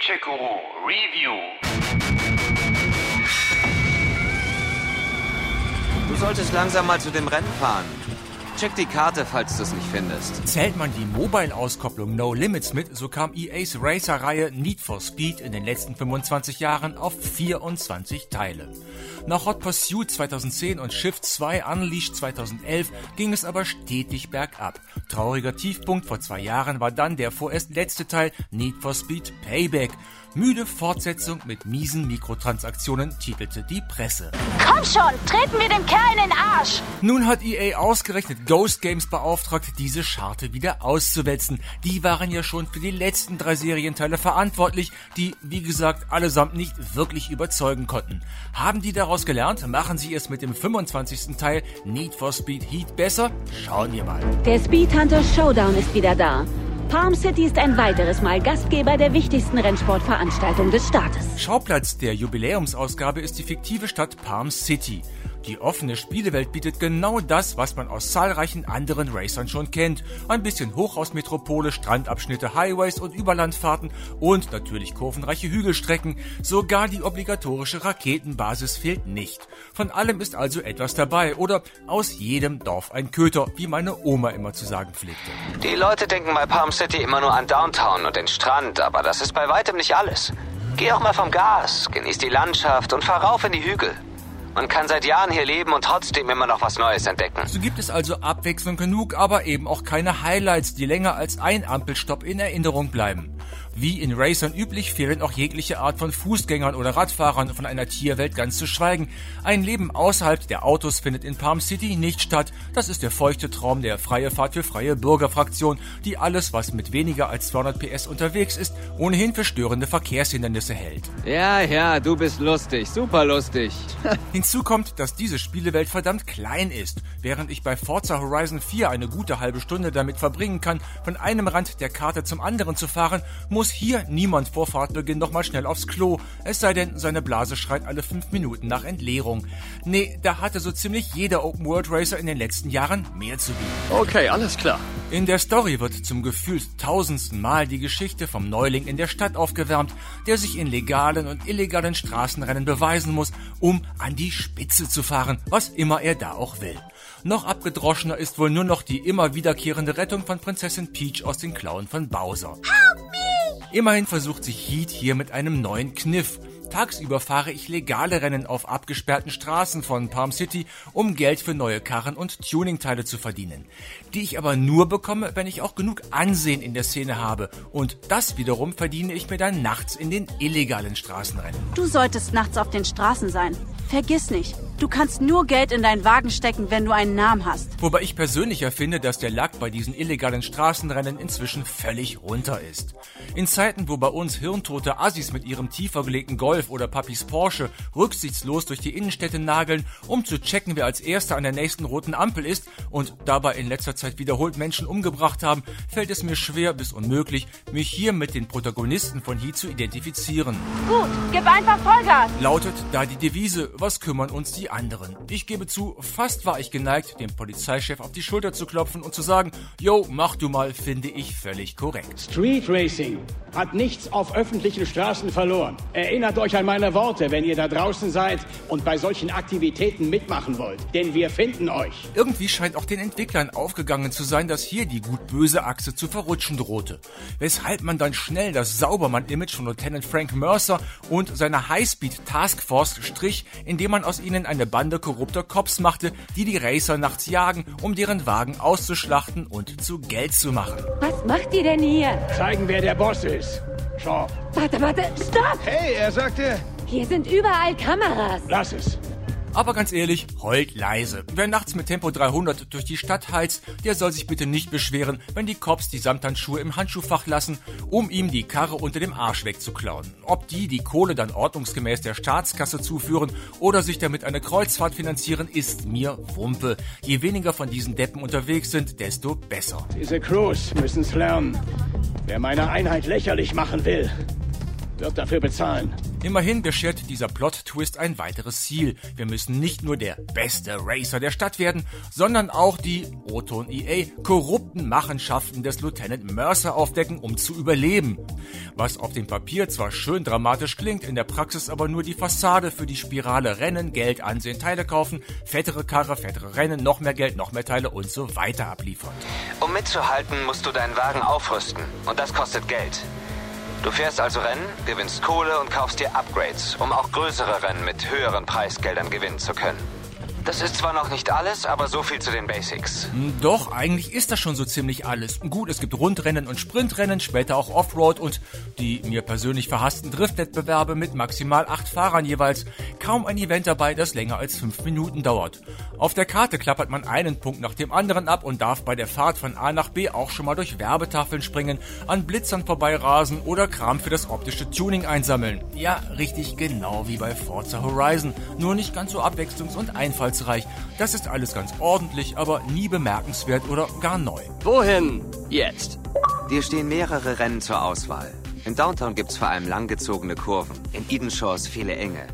Racer-Guru Review. Du solltest langsam mal zu dem Rennen fahren. Check die Karte, falls du es nicht findest. Zählt man die Mobile-Auskopplung No Limits mit, so kam EAs Racer-Reihe Need for Speed in den letzten 25 Jahren auf 24 Teile. Nach Hot Pursuit 2010 und Shift 2 Unleashed 2011 ging es aber stetig bergab. Trauriger Tiefpunkt vor zwei Jahren war dann der vorerst letzte Teil Need for Speed Payback. Müde Fortsetzung mit miesen Mikrotransaktionen titelte die Presse. Komm schon, treten wir dem Kerl in den Arsch! Nun hat EA ausgerechnet Ghost Games beauftragt, diese Scharte wieder auszuwälzen. Die waren ja schon für die letzten drei Serienteile verantwortlich, die, wie gesagt, allesamt nicht wirklich überzeugen konnten. Haben die daraus gelernt? Machen sie es mit dem 25. Teil Need for Speed Heat besser? Schauen wir mal. Der Speed Hunter Showdown ist wieder da. Palm City ist ein weiteres Mal Gastgeber der wichtigsten Rennsportveranstaltung des Staates. Schauplatz der Jubiläumsausgabe ist die fiktive Stadt Palm City. Die offene Spielewelt bietet genau das, was man aus zahlreichen anderen Racern schon kennt. Ein bisschen Hochhausmetropole, Strandabschnitte, Highways und Überlandfahrten und natürlich kurvenreiche Hügelstrecken. Sogar die obligatorische Raketenbasis fehlt nicht. Von allem ist also etwas dabei oder aus jedem Dorf ein Köter, wie meine Oma immer zu sagen pflegte. Die Leute denken bei Palm City immer nur an Downtown und den Strand, aber das ist bei weitem nicht alles. Geh auch mal vom Gas, genieß die Landschaft und fahr rauf in die Hügel. Man kann seit Jahren hier leben und trotzdem immer noch was Neues entdecken. So gibt es also Abwechslung genug, aber eben auch keine Highlights, die länger als ein Ampelstopp in Erinnerung bleiben. Wie in Racern üblich fehlen auch jegliche Art von Fußgängern oder Radfahrern, von einer Tierwelt ganz zu schweigen. Ein Leben außerhalb der Autos findet in Palm City nicht statt. Das ist der feuchte Traum der Freie Fahrt für freie Bürgerfraktion, die alles, was mit weniger als 200 PS unterwegs ist, ohnehin für störende Verkehrshindernisse hält. Ja, ja, du bist lustig, super lustig. Hinzu kommt, dass diese Spielewelt verdammt klein ist. Während ich bei Forza Horizon 4 eine gute halbe Stunde damit verbringen kann, von einem Rand der Karte zum anderen zu fahren, muss hier niemand vor Fahrtbeginn nochmal schnell aufs Klo, es sei denn, seine Blase schreit alle fünf Minuten nach Entleerung. Nee, da hatte so ziemlich jeder Open World Racer in den letzten Jahren mehr zu bieten. Okay, alles klar. In der Story wird zum gefühlt tausendsten Mal die Geschichte vom Neuling in der Stadt aufgewärmt, der sich in legalen und illegalen Straßenrennen beweisen muss, um an die Spitze zu fahren, was immer er da auch will. Noch abgedroschener ist wohl nur noch die immer wiederkehrende Rettung von Prinzessin Peach aus den Klauen von Bowser. Immerhin versucht sich Heat hier mit einem neuen Kniff. Tagsüber fahre ich legale Rennen auf abgesperrten Straßen von Palm City, um Geld für neue Karren und Tuningteile zu verdienen. Die ich aber nur bekomme, wenn ich auch genug Ansehen in der Szene habe. Und das wiederum verdiene ich mir dann nachts in den illegalen Straßenrennen. Du solltest nachts auf den Straßen sein. Vergiss nicht, du kannst nur Geld in deinen Wagen stecken, wenn du einen Namen hast. Wobei ich persönlich ja finde, dass der Lack bei diesen illegalen Straßenrennen inzwischen völlig runter ist. In Zeiten, wo bei uns hirntote Assis mit ihrem tiefer gelegten Golf oder Papis Porsche rücksichtslos durch die Innenstädte nageln, um zu checken, wer als erster an der nächsten roten Ampel ist und dabei in letzter Zeit wiederholt Menschen umgebracht haben, fällt es mir schwer bis unmöglich, mich hier mit den Protagonisten von Heat zu identifizieren. Gut, gib einfach Vollgas. Lautet da die Devise, was kümmern uns die anderen? Ich gebe zu, fast war ich geneigt, dem Polizeichef auf die Schulter zu klopfen und zu sagen, yo, mach du mal, finde ich völlig korrekt. Street Racing hat nichts auf öffentlichen Straßen verloren. Erinnert euch an meine Worte, wenn ihr da draußen seid und bei solchen Aktivitäten mitmachen wollt. Denn wir finden euch. Irgendwie scheint auch den Entwicklern aufgegangen zu sein, dass hier die gut-böse Achse zu verrutschen drohte. Weshalb man dann schnell das Saubermann-Image von Lieutenant Frank Mercer und seiner Highspeed-Taskforce strich, indem man aus ihnen eine Bande korrupter Cops machte, die die Racer nachts jagen, um deren Wagen auszuschlachten und zu Geld zu machen. Was macht ihr denn hier? Zeigen, wer der Boss ist. Shaw, Warte, warte, stopp! Hey, er sagte, Hier sind überall Kameras. lass es. Aber ganz ehrlich, heult leise. Wer nachts mit Tempo 300 durch die Stadt heizt, der soll sich bitte nicht beschweren, wenn die Cops die Samthandschuhe im Handschuhfach lassen, um ihm die Karre unter dem Arsch wegzuklauen. Ob die die Kohle dann ordnungsgemäß der Staatskasse zuführen oder sich damit eine Kreuzfahrt finanzieren, ist mir Wumpe. Je weniger von diesen Deppen unterwegs sind, desto besser. Diese Crews müssen's lernen. Wer meine Einheit lächerlich machen will, wird dafür bezahlen. Immerhin beschert dieser Plot-Twist ein weiteres Ziel. Wir müssen nicht nur der beste Racer der Stadt werden, sondern auch die, Oton EA, korrupten Machenschaften des Lieutenant Mercer aufdecken, um zu überleben. Was auf dem Papier zwar schön dramatisch klingt, in der Praxis aber nur die Fassade für die Spirale Rennen, Geld, Ansehen, Teile kaufen, fettere Karre, fettere Rennen, noch mehr Geld, noch mehr Teile und so weiter abliefert. Um mitzuhalten, musst du deinen Wagen aufrüsten. Und das kostet Geld. Du fährst also Rennen, gewinnst Kohle und kaufst dir Upgrades, um auch größere Rennen mit höheren Preisgeldern gewinnen zu können. Das ist zwar noch nicht alles, aber so viel zu den Basics. Hm, Doch, eigentlich ist das schon so ziemlich alles. Gut, es gibt Rundrennen und Sprintrennen, später auch Offroad und die mir persönlich verhassten Driftwettbewerbe mit maximal acht Fahrern jeweils. Kaum ein Event dabei, das länger als fünf Minuten dauert. Auf der Karte klappert man einen Punkt nach dem anderen ab und darf bei der Fahrt von A nach B auch schon mal durch Werbetafeln springen, an Blitzern vorbeirasen oder Kram für das optische Tuning einsammeln. Ja, richtig genau wie bei Forza Horizon, nur nicht ganz so abwechslungs- und einfallsreich. Das ist alles ganz ordentlich, aber nie bemerkenswert oder gar neu. Wohin? Jetzt. Dir stehen mehrere Rennen zur Auswahl. In Downtown gibt's vor allem langgezogene Kurven, in Eden Shores viele enge.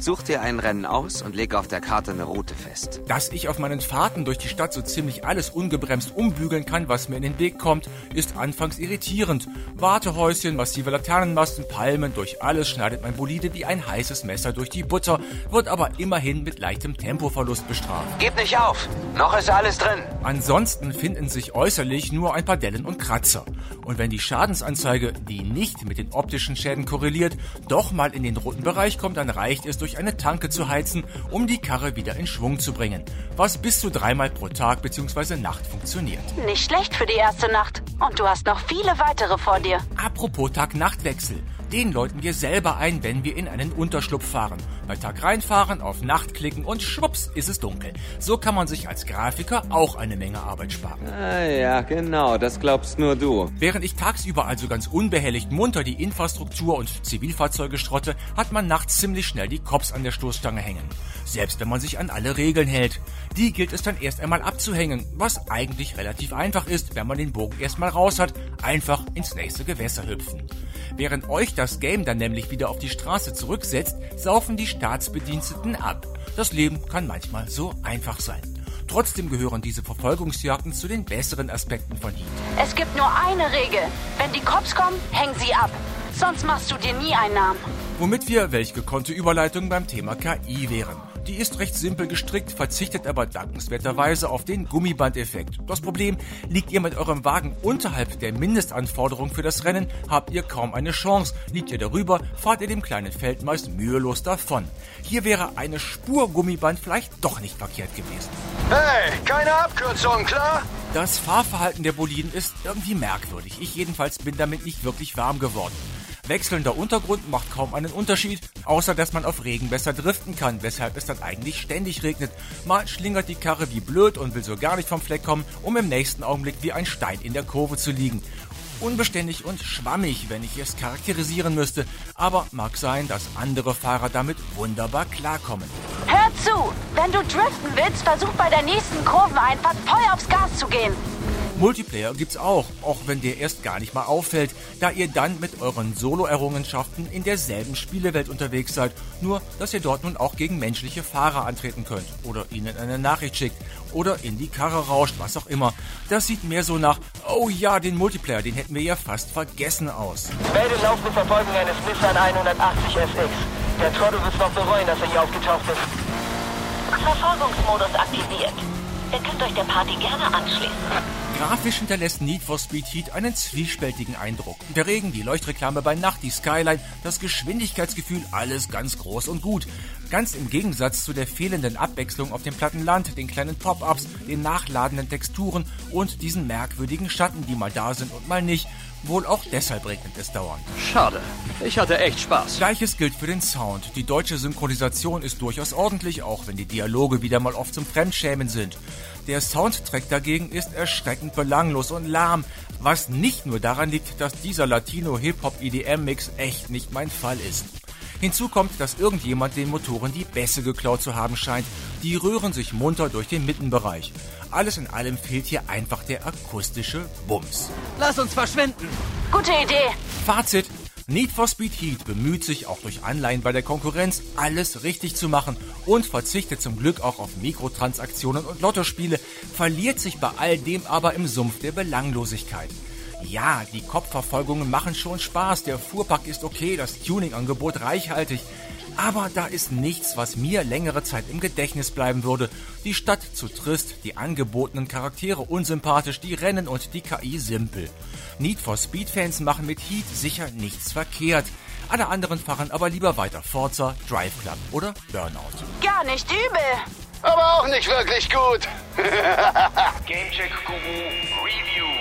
Such dir ein Rennen aus und leg auf der Karte eine Route fest. Dass ich auf meinen Fahrten durch die Stadt so ziemlich alles ungebremst umbügeln kann, was mir in den Weg kommt, ist anfangs irritierend. Wartehäuschen, massive Laternenmasten, Palmen, durch alles schneidet mein Bolide wie ein heißes Messer durch die Butter, wird aber immerhin mit leichtem Tempoverlust bestraft. Gib nicht auf! Noch ist alles drin! Ansonsten finden sich äußerlich nur ein paar Dellen und Kratzer. Und wenn die Schadensanzeige, die nicht mit den optischen Schäden korreliert, doch mal in den roten Bereich kommt, dann reicht es durch eine Tanke zu heizen, um die Karre wieder in Schwung zu bringen. Was bis zu dreimal pro Tag bzw. Nacht funktioniert. Nicht schlecht für die erste Nacht. Und du hast noch viele weitere vor dir. Apropos Tag-Nacht-Wechsel. Den läuten wir selber ein, wenn wir in einen Unterschlupf fahren. Bei Tag reinfahren, auf Nacht klicken und schwupps ist es dunkel. So kann man sich als Grafiker auch eine Menge Arbeit sparen. Ah ja, genau, das glaubst nur du. Während ich tagsüber also ganz unbehelligt munter die Infrastruktur und Zivilfahrzeuge schrotte, hat man nachts ziemlich schnell die Cops an der Stoßstange hängen. Selbst wenn man sich an alle Regeln hält. Die gilt es dann erst einmal abzuhängen, was eigentlich relativ einfach ist, wenn man den Bogen erstmal raus hat, einfach ins nächste Gewässer hüpfen. Während euch das Game dann nämlich wieder auf die Straße zurücksetzt, saufen die Staatsbediensteten ab. Das Leben kann manchmal so einfach sein. Trotzdem gehören diese Verfolgungsjagden zu den besseren Aspekten von Heat. Es gibt nur eine Regel. Wenn die Cops kommen, häng sie ab. Sonst machst du dir nie einen Namen. Womit wir welch gekonnte Überleitung beim Thema KI wären. Die ist recht simpel gestrickt, verzichtet aber dankenswerterweise auf den Gummibandeffekt. Das Problem, liegt ihr mit eurem Wagen unterhalb der Mindestanforderung für das Rennen, habt ihr kaum eine Chance. Liegt ihr darüber, fahrt ihr dem kleinen Feld meist mühelos davon. Hier wäre eine Spur Gummiband vielleicht doch nicht verkehrt gewesen. Hey, keine Abkürzung, klar? Das Fahrverhalten der Boliden ist irgendwie merkwürdig. Ich jedenfalls bin damit nicht wirklich warm geworden. Wechselnder Untergrund macht kaum einen Unterschied, außer dass man auf Regen besser driften kann, weshalb es dann eigentlich ständig regnet. Mal schlingert die Karre wie blöd und will so gar nicht vom Fleck kommen, um im nächsten Augenblick wie ein Stein in der Kurve zu liegen. Unbeständig und schwammig, wenn ich es charakterisieren müsste, aber mag sein, dass andere Fahrer damit wunderbar klarkommen. Hör zu! Wenn du driften willst, versuch bei der nächsten Kurveneinfahrt voll aufs Gas zu gehen. Multiplayer gibt's auch, auch wenn der erst gar nicht mal auffällt, da ihr dann mit euren Solo-Errungenschaften in derselben Spielewelt unterwegs seid, nur dass ihr dort nun auch gegen menschliche Fahrer antreten könnt oder ihnen eine Nachricht schickt oder in die Karre rauscht, was auch immer. Das sieht mehr so nach, oh ja, den Multiplayer, den hätten wir ja fast vergessen aus. Melde laufende Verfolgung eines Nissan 180 SX. Der Trottel wird noch bereuen, dass er hier aufgetaucht ist. Verfolgungsmodus aktiviert. Ihr könnt euch der Party gerne anschließen. Grafisch hinterlässt Need for Speed Heat einen zwiespältigen Eindruck. Der Regen, die Leuchtreklame bei Nacht, die Skyline, das Geschwindigkeitsgefühl, alles ganz groß und gut. Ganz im Gegensatz zu der fehlenden Abwechslung auf dem platten Land, den kleinen Pop-ups, den nachladenden Texturen und diesen merkwürdigen Schatten, die mal da sind und mal nicht. Wohl auch deshalb regnet es dauernd. Schade. Ich hatte echt Spaß. Gleiches gilt für den Sound. Die deutsche Synchronisation ist durchaus ordentlich, auch wenn die Dialoge wieder mal oft zum Fremdschämen sind. Der Soundtrack dagegen ist erschreckend belanglos und lahm, was nicht nur daran liegt, dass dieser Latino-Hip-Hop-EDM-Mix echt nicht mein Fall ist. Hinzu kommt, dass irgendjemand den Motoren die Bässe geklaut zu haben scheint. Die rühren sich munter durch den Mittenbereich. Alles in allem fehlt hier einfach der akustische Bums. Lass uns verschwinden. Gute Idee. Fazit. Need for Speed Heat bemüht sich auch durch Anleihen bei der Konkurrenz, alles richtig zu machen und verzichtet zum Glück auch auf Mikrotransaktionen und Lottospiele, verliert sich bei all dem aber im Sumpf der Belanglosigkeit. Ja, die Kopfverfolgungen machen schon Spaß, der Fuhrpark ist okay, das Tuning-Angebot reichhaltig, aber da ist nichts, was mir längere Zeit im Gedächtnis bleiben würde. Die Stadt zu trist, die angebotenen Charaktere unsympathisch, die Rennen und die KI simpel. Need for Speed Fans machen mit Heat sicher nichts verkehrt. Alle anderen fahren aber lieber weiter Forza, Drive Club oder Burnout. Gar nicht übel. Aber auch nicht wirklich gut. Gamecheck Guru Review.